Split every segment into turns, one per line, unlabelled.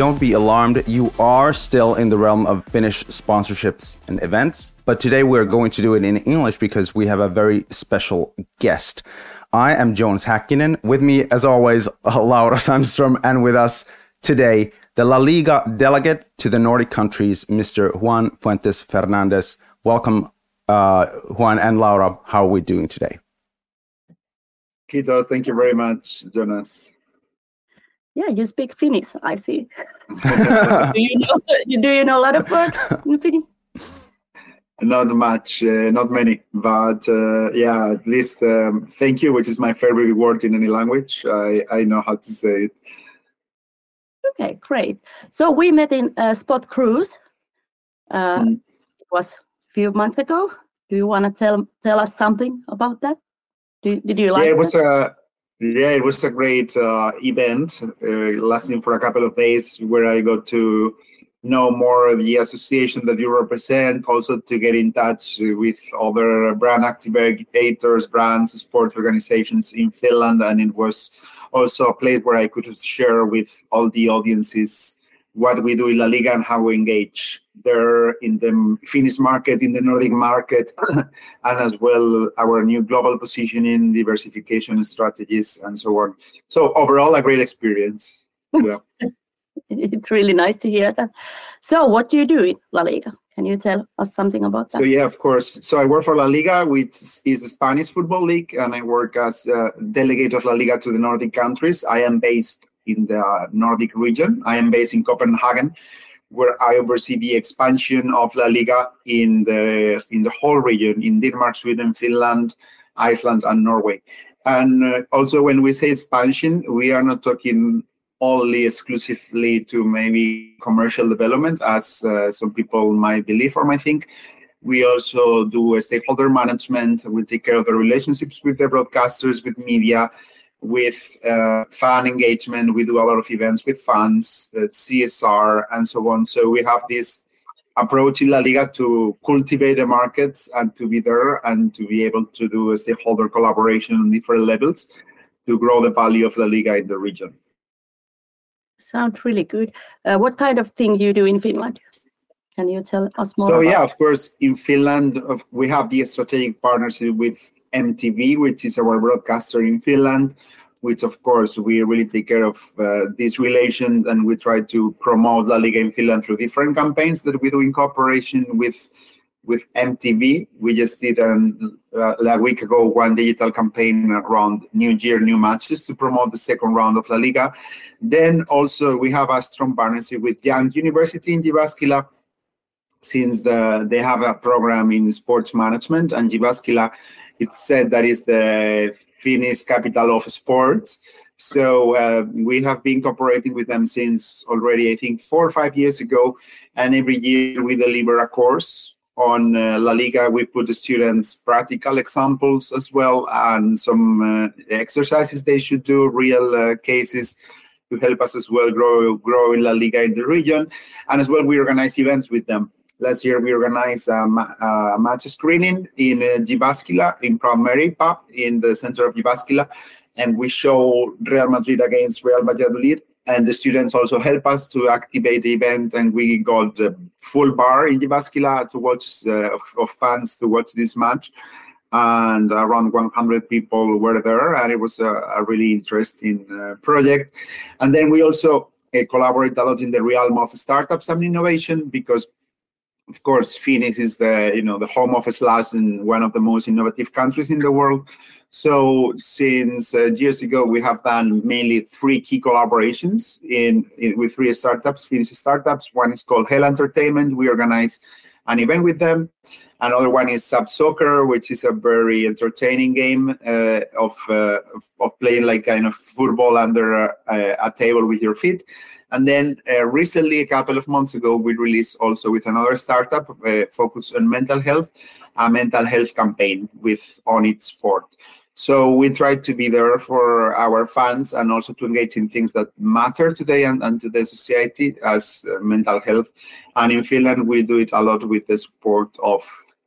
don't be alarmed. You are still in the realm of Finnish sponsorships and events. But today we're going to do it in English because we have a very special guest. I am Jonas Häkkinen. With me, as always, Laura Sandström, and with us today, the La Liga delegate to the Nordic countries, Mr. Juan Fuentes Fernández. Welcome, uh, Juan and Laura. How are we doing today?
Kitos, thank you very much, Jonas.
Yeah, you speak Finnish, I see. do, you know, do you know a lot of words in Finnish?
Not much, uh, not many, but uh, yeah, at least um, thank you, which is my favorite word in any language. I, I know how to say it.
Okay, great. So we met in a Spot Cruise. Uh, mm. It was a few months ago. Do you want to tell tell us something about that? Do, did you like?
Yeah, it was a yeah, it was a great uh, event, uh, lasting for a couple of days, where I got to know more the association that you represent, also to get in touch with other brand activators, brands, sports organizations in Finland. And it was also a place where I could share with all the audiences what we do in La Liga and how we engage there in the Finnish market, in the Nordic market, and as well our new global positioning, diversification strategies, and so on. So overall, a great experience. Yeah.
it's really nice to hear that. So, what do you do in La Liga? Can you tell us something about that?
So yeah, of course. So I work for La Liga, which is the Spanish football league, and I work as a delegate of La Liga to the Nordic countries. I am based in the Nordic region. I am based in Copenhagen, where I oversee the expansion of La Liga in the in the whole region in Denmark, Sweden, Finland, Iceland, and Norway. And uh, also, when we say expansion, we are not talking only exclusively to maybe commercial development, as uh, some people might believe or might think. We also do a stakeholder management. We take care of the relationships with the broadcasters, with media, with uh, fan engagement. We do a lot of events with fans, uh, CSR, and so on. So we have this approach in La Liga to cultivate the markets and to be there and to be able to do a stakeholder collaboration on different levels to grow the value of La Liga in the region.
Sounds really good. Uh, what kind of thing you do in Finland? Can you tell us more?
So yeah, of course, in Finland we have the strategic partnership with MTV, which is our broadcaster in Finland. Which of course we really take care of uh, this relation, and we try to promote La Liga in Finland through different campaigns that we do in cooperation with with MTV. We just did an, uh, a week ago one digital campaign around New Year, new matches to promote the second round of La Liga. Then also we have a strong partnership with JAMK University in Jyväskylä, since the, they have a program in sports management and Jyväskylä, it's said that is the Finnish capital of sports. So uh, we have been cooperating with them since already, I think, four or five years ago. And every year we deliver a course on uh, La Liga. We put the students practical examples as well and some uh, exercises they should do, real uh, cases to help us as well grow grow in La Liga in the region. And as well, we organize events with them. Last year, we organized a, a match screening in uh, in Proud Mary pub in the center of Jyväskylä. And we show Real Madrid against Real Valladolid. And the students also help us to activate the event. And we got the full bar in Jyväskylä to watch, uh, of, of fans to watch this match and around 100 people were there and it was a, a really interesting uh, project and then we also uh, collaborate a lot in the realm of startups and innovation because of course Phoenix is the you know the home of Slush and one of the most innovative countries in the world. So since uh, years ago we have done mainly three key collaborations in, in with three startups Finnish startups. One is called Hell Entertainment. We organize an event with them. Another one is Subsoccer, which is a very entertaining game uh, of, uh, of playing like kind of football under a, a table with your feet. And then uh, recently, a couple of months ago, we released also with another startup uh, focused on mental health, a mental health campaign with On It Sport. So we try to be there for our fans and also to engage in things that matter today and, and to the society as uh, mental health. And in Finland, we do it a lot with the support of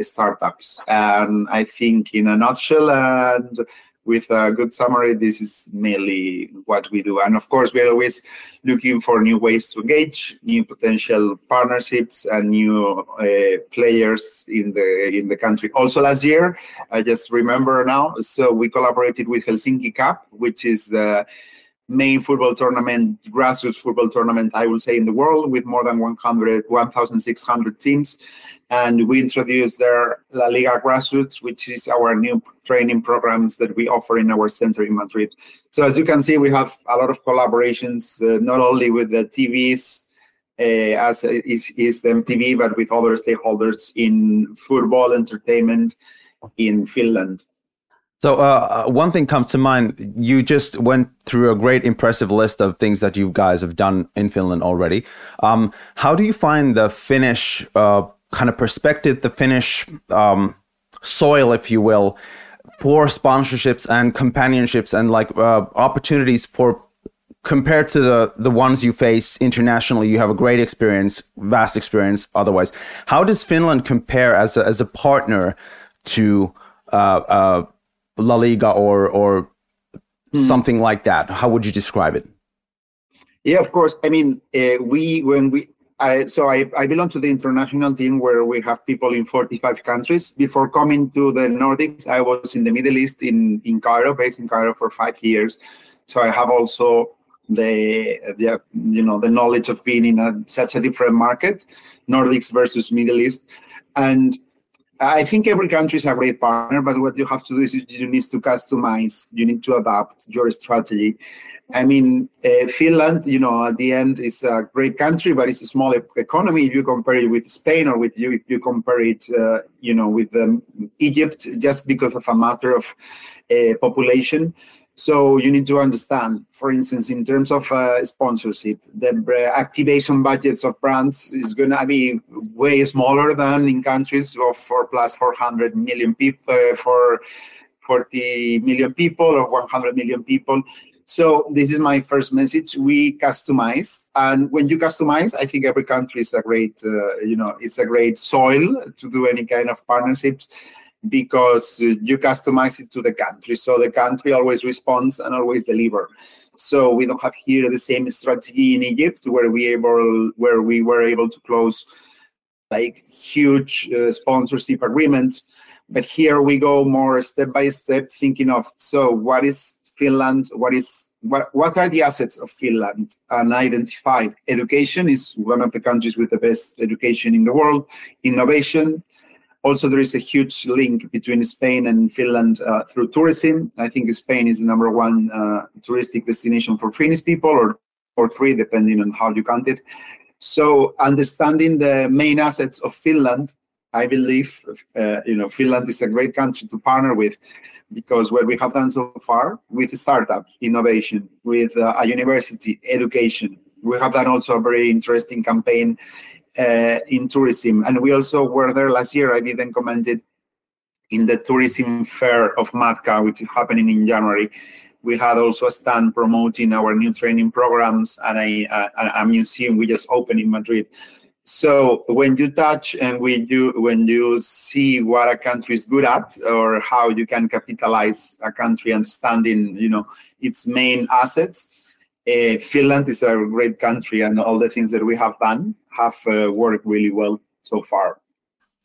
startups. And I think, in a nutshell, and with a good summary, this is mainly what we do. And of course, we're always looking for new ways to engage, new potential partnerships, and new uh, players in the in the country. Also, last year, I just remember now, so we collaborated with Helsinki Cup, which is the main football tournament, grassroots football tournament, I will say, in the world with more than 100, 1,600 teams. And we introduced their La Liga Grassroots, which is our new training programs that we offer in our center in Madrid. So as you can see, we have a lot of collaborations, uh, not only with the TVs, uh, as is, is the MTV, but with other stakeholders in football entertainment in Finland.
So uh, uh, one thing comes to mind. You just went through a great, impressive list of things that you guys have done in Finland already. Um, how do you find the Finnish uh, kind of perspective, the Finnish um, soil, if you will, for sponsorships and companionships and like uh, opportunities for compared to the the ones you face internationally? You have a great experience, vast experience. Otherwise, how does Finland compare as a, as a partner to? La Liga or or mm. something like that? How would you describe it?
Yeah, of course. I mean, uh, we when we I, so I, I belong to the international team where we have people in 45 countries. Before coming to the Nordics, I was in the Middle East in, in Cairo, based in Cairo for five years. So I have also the, the you know the knowledge of being in a, such a different market, Nordics versus Middle East, and I think every country is a great partner, but what you have to do is you need to customize, you need to adapt your strategy. I mean, uh, Finland, you know, at the end is a great country, but it's a small economy if you compare it with Spain or with you, if you compare it, uh, you know, with um, Egypt, just because of a matter of uh, population. So you need to understand, for instance, in terms of uh, sponsorship, the activation budgets of brands is going to be way smaller than in countries of 4 plus 400 million people, uh, for 40 million people or 100 million people. So this is my first message. We customize, and when you customize, I think every country is a great, uh, you know, it's a great soil to do any kind of partnerships because you customize it to the country. So the country always responds and always deliver. So we don't have here the same strategy in Egypt where we able where we were able to close like huge uh, sponsorship agreements. But here we go more step by step, thinking of so what is Finland? What is what what are the assets of Finland? And identify education is one of the countries with the best education in the world. Innovation, also, there is a huge link between Spain and Finland uh, through tourism. I think Spain is the number one uh, touristic destination for Finnish people, or or three, depending on how you count it. So, understanding the main assets of Finland, I believe uh, you know Finland is a great country to partner with because what we have done so far with startups, innovation, with uh, a university, education, we have done also a very interesting campaign uh, in tourism. And we also were there last year. I didn't comment it in the tourism fair of Matka, which is happening in January. We had also a stand promoting our new training programs and a, a, a museum we just opened in Madrid. So when you touch and when you when you see what a country is good at or how you can capitalize a country understanding you know its main assets, uh, Finland is a great country and all the things that we have done have uh, worked really well so far.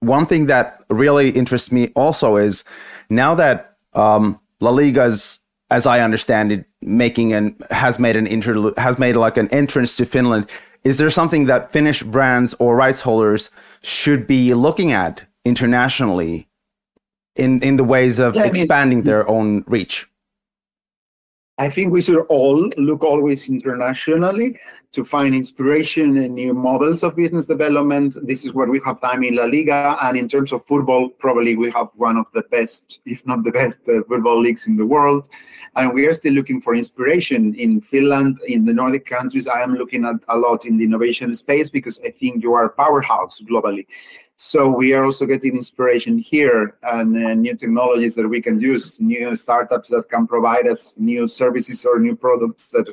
One thing that really interests me also is now that um, La Liga's, as I understand it, making and has made an inter has made like an entrance to Finland. Is there something that Finnish brands or rights holders should be looking at internationally in in the ways of yeah, expanding mean, their own reach?
I think we should all look always internationally to find inspiration and new models of business development. This is what we have done in La Liga. And in terms of football, probably we have one of the best, if not the best, uh, football leagues in the world. And we are still looking for inspiration in Finland, in the Nordic countries. I am looking at a lot in the innovation space because I think you are a powerhouse globally. So we are also getting inspiration here and uh, new technologies that we can use, new startups that can provide us new services or new products that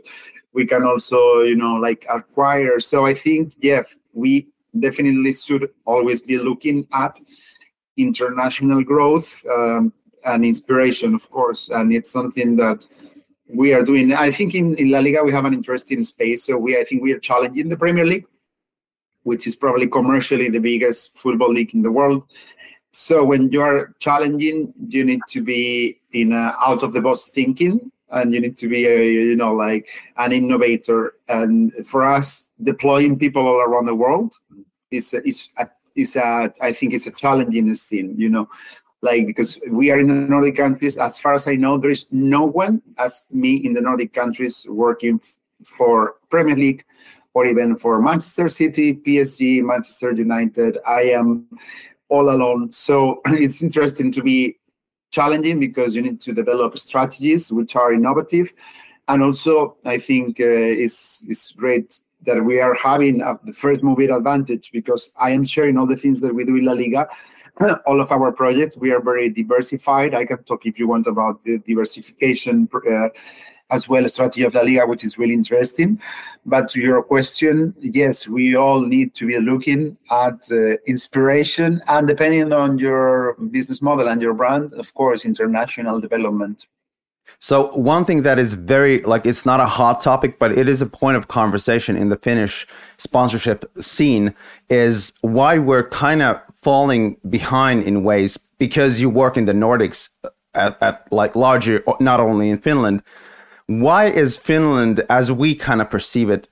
we can also you know like acquire so i think yeah we definitely should always be looking at international growth um, and inspiration, of course. And it's something that we are doing. I think in, in La Liga we have an interesting space. So we I think we are challenging the Premier League, which is probably commercially the biggest football league in the world. So when you are challenging, you need to be in out of the box thinking, and you need to be a you know like an innovator. And for us, deploying people all around the world is is a, is a I think it's a challenging thing. You know, like because we are in the Nordic countries. As far as I know, there is no one as me in the Nordic countries working f- for Premier League or even for Manchester City, PSG, Manchester United. I am all alone. So it's interesting to be challenging because you need to develop strategies which are innovative. And also, I think uh, it's, it's great that we are having uh, the first mover advantage because I am sharing all the things that we do in La Liga all of our projects. We are very diversified. I can talk if you want about the diversification uh, as well as strategy of La Liga, which is really interesting. But to your question, yes, we all need to be looking at uh, inspiration and depending on your business model and your brand, of course, international development.
So one thing that is very like it's not a hot topic, but it is a point of conversation in the Finnish sponsorship scene is why we're kind of falling behind in ways because you work in the Nordics at, at like larger, not only in Finland. Why is Finland, as we kind of perceive it,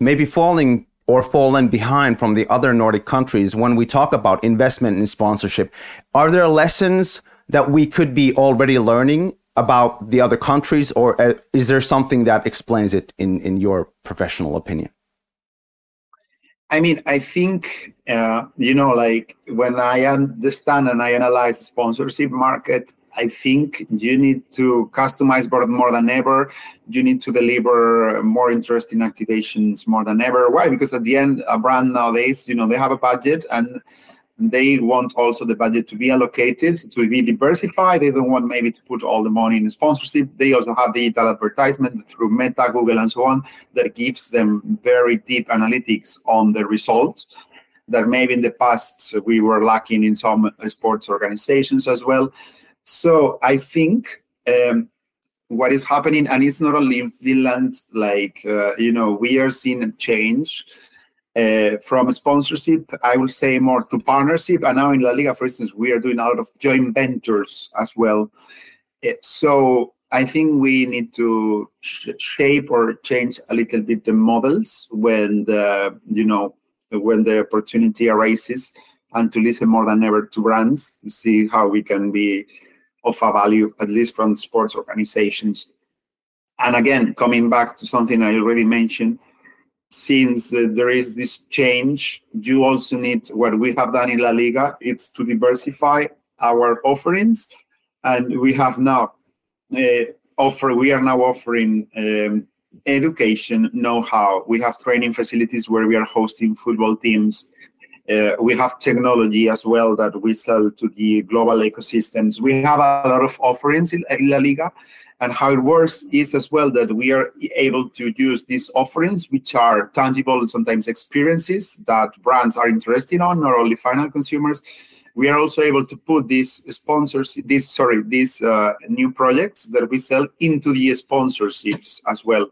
maybe falling or fallen behind from the other Nordic countries when we talk about investment in sponsorship? Are there lessons that we could be already learning about the other countries, or uh, is there something that explains it in, in your professional opinion?
I mean, I think uh, you know, like when I understand and I analyze sponsorship market, I think you need to customize more, than ever. You need to deliver more interesting activations more than ever. Why? Because at the end, a brand nowadays, you know, they have a budget and they want also the budget to be allocated to be diversified. They don't want maybe to put all the money in sponsorship. They also have digital advertisement through Meta, Google, and so on that gives them very deep analytics on the results that maybe in the past we were lacking in some sports organizations as well. So I think um, what is happening, and it's not only in Finland, like, uh, you know, we are seeing a change uh, from sponsorship, I will say more to partnership. And now in La Liga, for instance, we are doing a lot of joint ventures as well. Uh, so I think we need to sh- shape or change a little bit the models when the you know when the opportunity arises, and to listen more than ever to brands to see how we can be of a value, at least from sports organizations. And again, coming back to something I already mentioned, since uh, there is this change, you also need what we have done in La Liga. It's to diversify our offerings, and we have now uh, offer. We are now offering um, education, know-how. We have training facilities where we are hosting football teams. Uh, we have technology as well that we sell to the global ecosystems. We have a lot of offerings in, La Liga, and how it works is as well that we are able to use these offerings, which are tangible and sometimes experiences that brands are interested on, not only final consumers. We are also able to put these sponsors, these sorry, these uh, new projects that we sell into the sponsorships as well.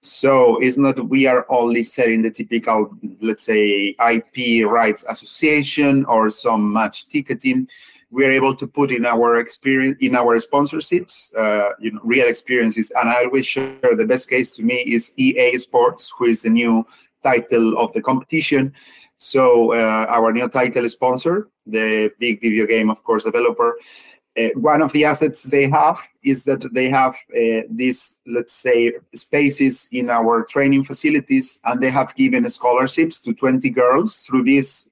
So it's not we are only selling the typical, let's say, IP rights association or some match ticketing. We are able to put in our experience in our sponsorships uh, you know real experiences. And i always share the best case to me is ea sports who is the new title of the competition. So uh, our new title sponsor the big video game of course developer uh, one of the assets they have is that they have uh, these let's say spaces in our training facilities and they have given scholarships to 20 girls through this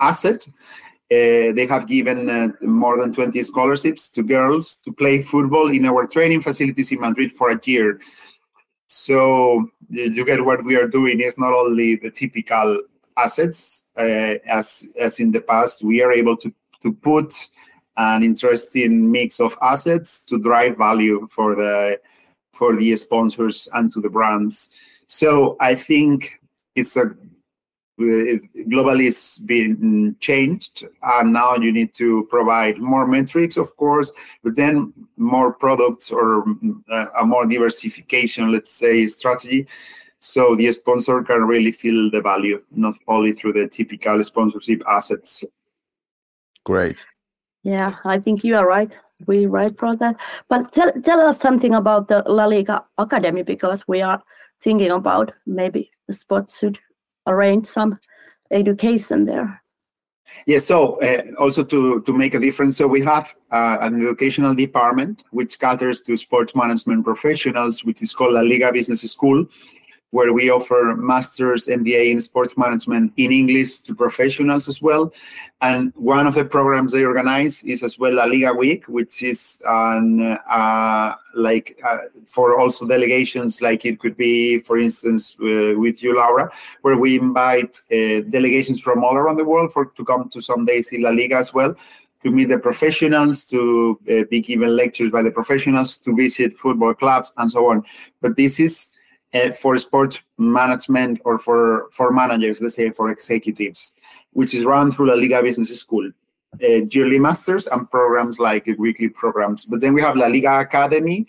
asset uh, they have given uh, more than 20 scholarships to girls to play football in our training facilities in Madrid for a year. So you get what we are doing is not only the typical assets uh, as as in the past. We are able to to put an interesting mix of assets to drive value for the for the sponsors and to the brands. So I think it's a globally it's been changed and now you need to provide more metrics of course but then more products or uh, a more diversification let's say strategy. So the sponsor can really feel the value not only through the typical sponsorship assets.
Great
yeah i think you are right. We right for that. But tell, tell us something about the la liga academy because we are thinking about maybe the sport should arrange some education there.
Yes, so uh, also to, to make a difference, so we have uh, an educational department which caters to sports management professionals, which is called La Liga Business School where we offer master's MBA in sports management in English to professionals as well. And one of the programs they organize is as well La Liga Week, which is an, uh, like uh, for also delegations, like it could be, for instance, uh, with you, Laura, where we invite uh, delegations from all around the world for to come to some days in La Liga as well to meet the professionals, to uh, be given lectures by the professionals, to visit football clubs, and so on. But this is uh, for sports management or for for managers, let's say for executives, which is run through La Liga Business School. Uh, yearly masters and programs like weekly programs. But then we have La Liga Academy,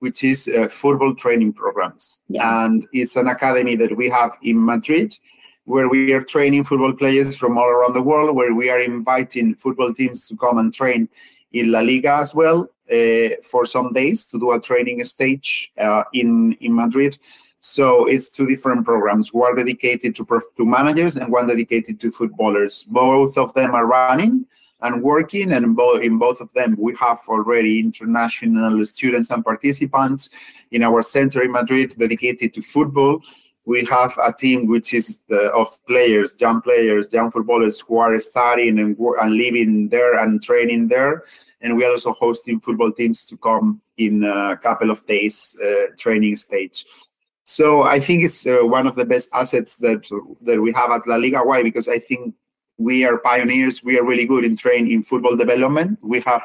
which is uh, football training programs. Yeah. And it's an academy that we have in Madrid, where we are training football players from all around the world, where we are inviting football teams to come and train in La Liga as well uh, for some days to do a training stage uh, in in Madrid. So it's two different programs: one dedicated to to managers and one dedicated to footballers. Both of them are running and working, and bo- in both of them we have already international students and participants in our center in Madrid dedicated to football we have a team which is the, of players, young players, young footballers who are studying and, and living there and training there. And we are also hosting football teams to come in a couple of days uh, training stage. So I think it's uh, one of the best assets that that we have at La Liga. Why? Because I think we are pioneers. We are really good in training in football development. We have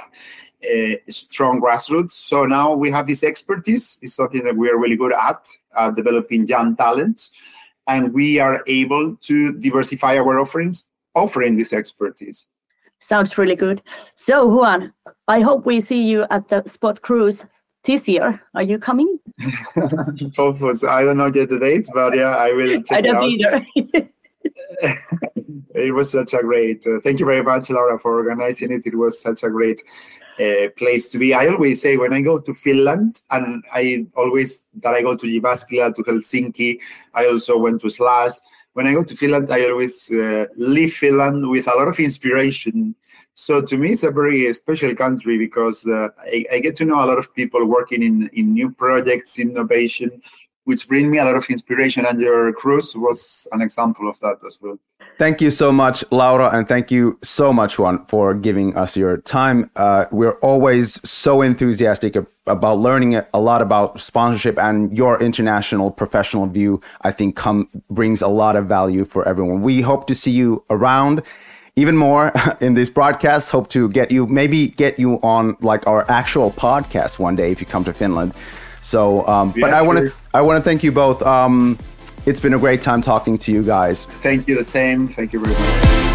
strong grassroots. So now we have this expertise. It's something that we are really good at, uh, developing young talents, and we are able to diversify our offerings, offering this expertise.
Sounds really good. So Juan, I hope we see you at the Spot Cruise this year. Are you coming?
I don't know yet the dates, but yeah, I will.
Check I don't either.
it was such a great. Uh, thank you very much, Laura, for organizing it. It was such a great uh, place to be. I always say when I go to Finland, and I always that I go to Jyväskylä, to Helsinki. I also went to Slush. When I go to Finland, I always uh, leave Finland with a lot of inspiration. So to me, it's a very special country because uh, I, I, get to know a lot of people working in, in new projects, innovation, which bring me a lot of inspiration. And your cruise was an example of that as well.
Thank you so much, Laura, and thank you so much, Juan, for giving us your time. Uh, we're always so enthusiastic about learning a lot about sponsorship, and your international professional view, I think, come brings a lot of value for everyone. We hope to see you around even more in this broadcast. Hope to get you, maybe get you on like our actual podcast one day if you come to Finland. So, um, yeah, but I want to I want to thank you both. Um, it's been a great time talking to you guys.
Thank you. The same. Thank you very much.